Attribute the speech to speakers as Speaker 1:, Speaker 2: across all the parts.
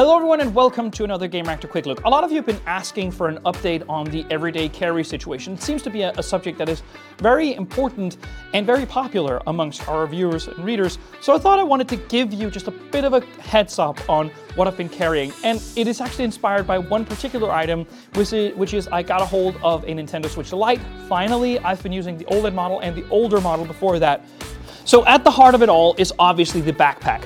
Speaker 1: Hello everyone and welcome to another Gamereactor Quick Look. A lot of you have been asking for an update on the everyday carry situation. It seems to be a, a, subject that is very important and very popular amongst our viewers and readers, so I thought I wanted to give you just a bit of a heads up on what I've been carrying. And it is actually inspired by one particular item, which is, which is I got a hold of a Nintendo Switch Lite. Finally, I've been using the OLED model and the older model before that. So at the heart of it all is obviously the backpack.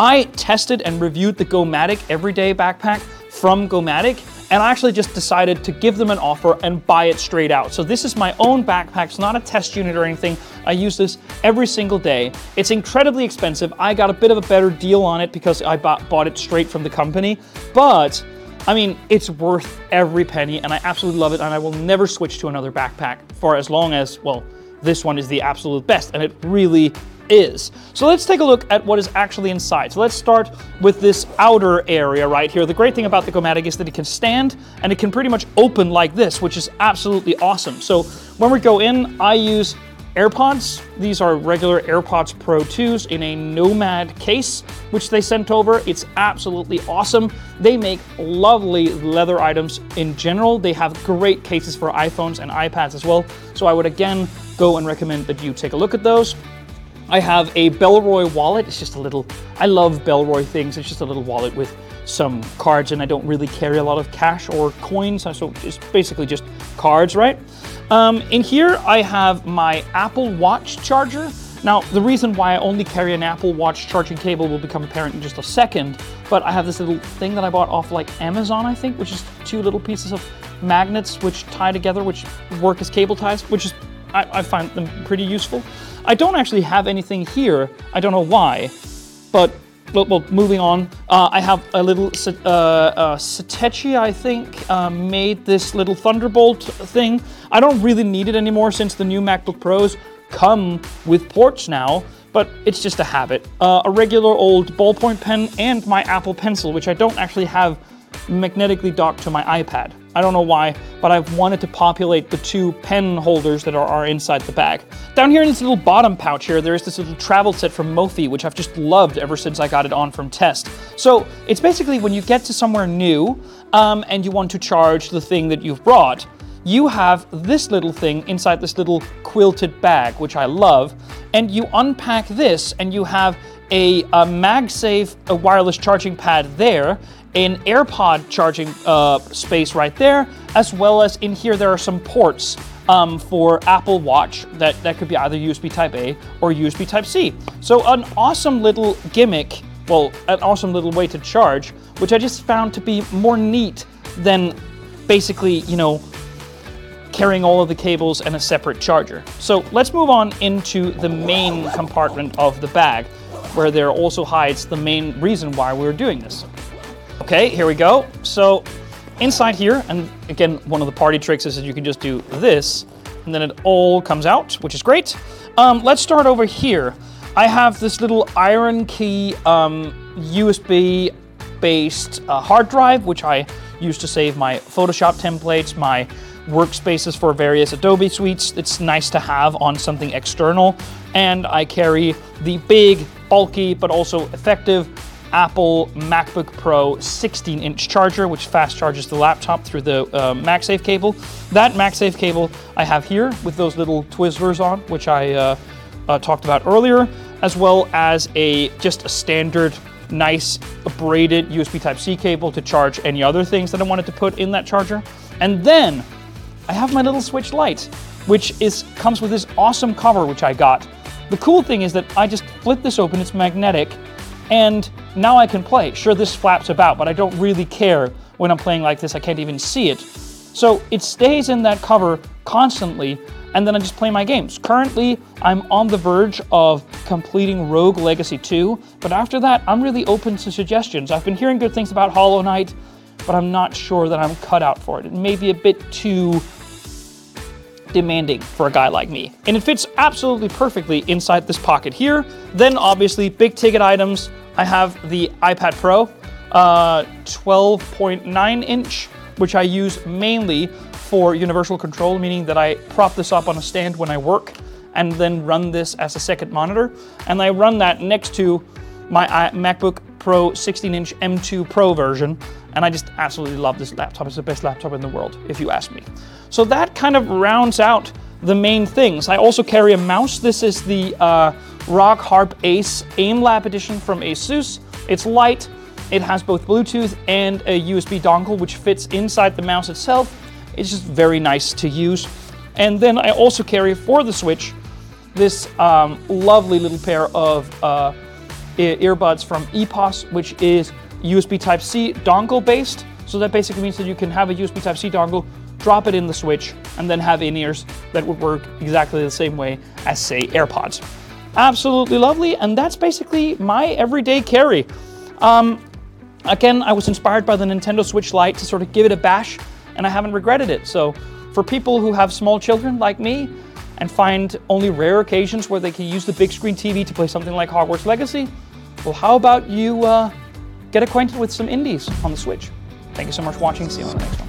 Speaker 1: I tested and reviewed the Gomatic Everyday Backpack from Gomatic, and I actually just decided to give them an offer and buy it straight out. So this is my own backpack, it's not a test unit or anything. I use this every single day. It's incredibly expensive. I got a bit of a better deal on it because I bought, it straight from the company, but I mean, it's worth every penny and I absolutely love it and I will never switch to another backpack for as long as, well, this one is the absolute best and it really is. So let's take a look at what is actually inside. So let's start with this outer area right here. The great thing about the Gomatic is that it can stand and it can pretty much open like this, which is absolutely awesome. So when we go in, I use AirPods. These are regular AirPods Pro 2s in a Nomad case, which they sent over. It's absolutely awesome. They make lovely leather items in general. They have great cases for iPhones and iPads as well. So I would again go and recommend that you take a look at those. I have a Bellroy wallet. It's just a little, I love Bellroy things. It's just a little wallet with some cards and I don't really carry a lot of cash or coins. So it's basically just cards, right? Um, in here, I have my Apple Watch charger. Now, the reason why I only carry an Apple Watch charging cable will become apparent in just a second, but I have this little thing that I bought off like Amazon, I think, which is two little pieces of magnets which tie together, which work as cable ties, which is, I, I find them pretty useful. I don't actually have anything here. I don't know why, but well, well moving on. Uh, I have a little uh, uh, Satechi, I think, uh, made this little Thunderbolt thing. I don't really need it anymore since the new MacBook Pros come with ports now, but it's just a habit. Uh, a regular old ballpoint pen and my Apple Pencil, which I don't actually have magnetically docked to my iPad. I don't know why, but I've wanted to populate the two pen holders that are, are, inside the bag. Down here in this little bottom pouch here, there is this little travel set from Mophie, which I've just loved ever since I got it on from test. So it's basically when you get to somewhere new um, and you want to charge the thing that you've brought, you have this little thing inside this little quilted bag, which I love, and you unpack this and you have a, a MagSafe a wireless charging pad there, an AirPod charging uh, space right there, as well as in here there are some ports um, for Apple Watch that, that could be either USB Type A or USB Type C. So an awesome little gimmick, well, an awesome little way to charge, which I just found to be more neat than basically, you know, carrying all of the cables and a separate charger. So let's move on into the main compartment of the bag, where there also hides the main reason why we're doing this. Okay, here we go. So inside here, and again, one of the party tricks is that you can just do this, and then it all comes out, which is great. Um, let's start over here. I have this little IronKey um, USB-based uh, hard drive, which I use to save my Photoshop templates, my workspaces for various Adobe suites. It's nice to have on something external. And I carry the big, bulky, but also effective Apple MacBook Pro 16-inch charger, which fast charges the laptop through the uh, MagSafe cable. That MagSafe cable I have here with those little Twizzlers on, which I uh, uh, talked about earlier, as well as a just a standard nice braided USB Type-C cable to charge any other things that I wanted to put in that charger. And then I have my little Switch Lite, which is comes with this awesome cover which I got. The cool thing is that I just flip this open, it's magnetic, and now I can play. Sure, this flaps about, but I don't really care when I'm playing like this. I can't even see it. So it stays in that cover constantly, and then I just play my games. Currently, I'm on the verge of completing Rogue Legacy 2, but after that, I'm really open to suggestions. I've been hearing good things about Hollow Knight, but I'm not sure that I'm cut out for it. It may be a bit too demanding for a guy like me. And it fits absolutely perfectly inside this pocket here. Then obviously big ticket items. I have the iPad Pro, uh, 12.9 inch, which I use mainly for universal control, meaning that I prop this up on a stand when I work and then run this as a second monitor. And I run that next to my MacBook Pro 16-inch M2 Pro version, and I just absolutely love this laptop. It's the best laptop in the world, if you ask me. So that kind of rounds out the main things. I also carry a mouse. This is the uh, ROG Harpe Ace AimLab edition from ASUS. It's light, it has both Bluetooth and a USB dongle, which fits inside the mouse itself. It's just very nice to use. And then I also carry for the Switch this um, lovely little pair of uh, earbuds from EPOS, which is USB Type-C dongle based. So that basically means that you can have a USB Type-C dongle, drop it in the Switch, and then have in-ears that would work exactly the same way as, say, AirPods. Absolutely lovely, and that's basically my everyday carry. Um, Again, I was inspired by the Nintendo Switch Lite to sort of give it a bash, and I haven't regretted it. So, for people who have small children like me and find only rare occasions where they can use the big screen TV to play something like Hogwarts Legacy, well, how about you uh, get acquainted with some indies on the Switch? Thank you so much for watching. See you on the next one.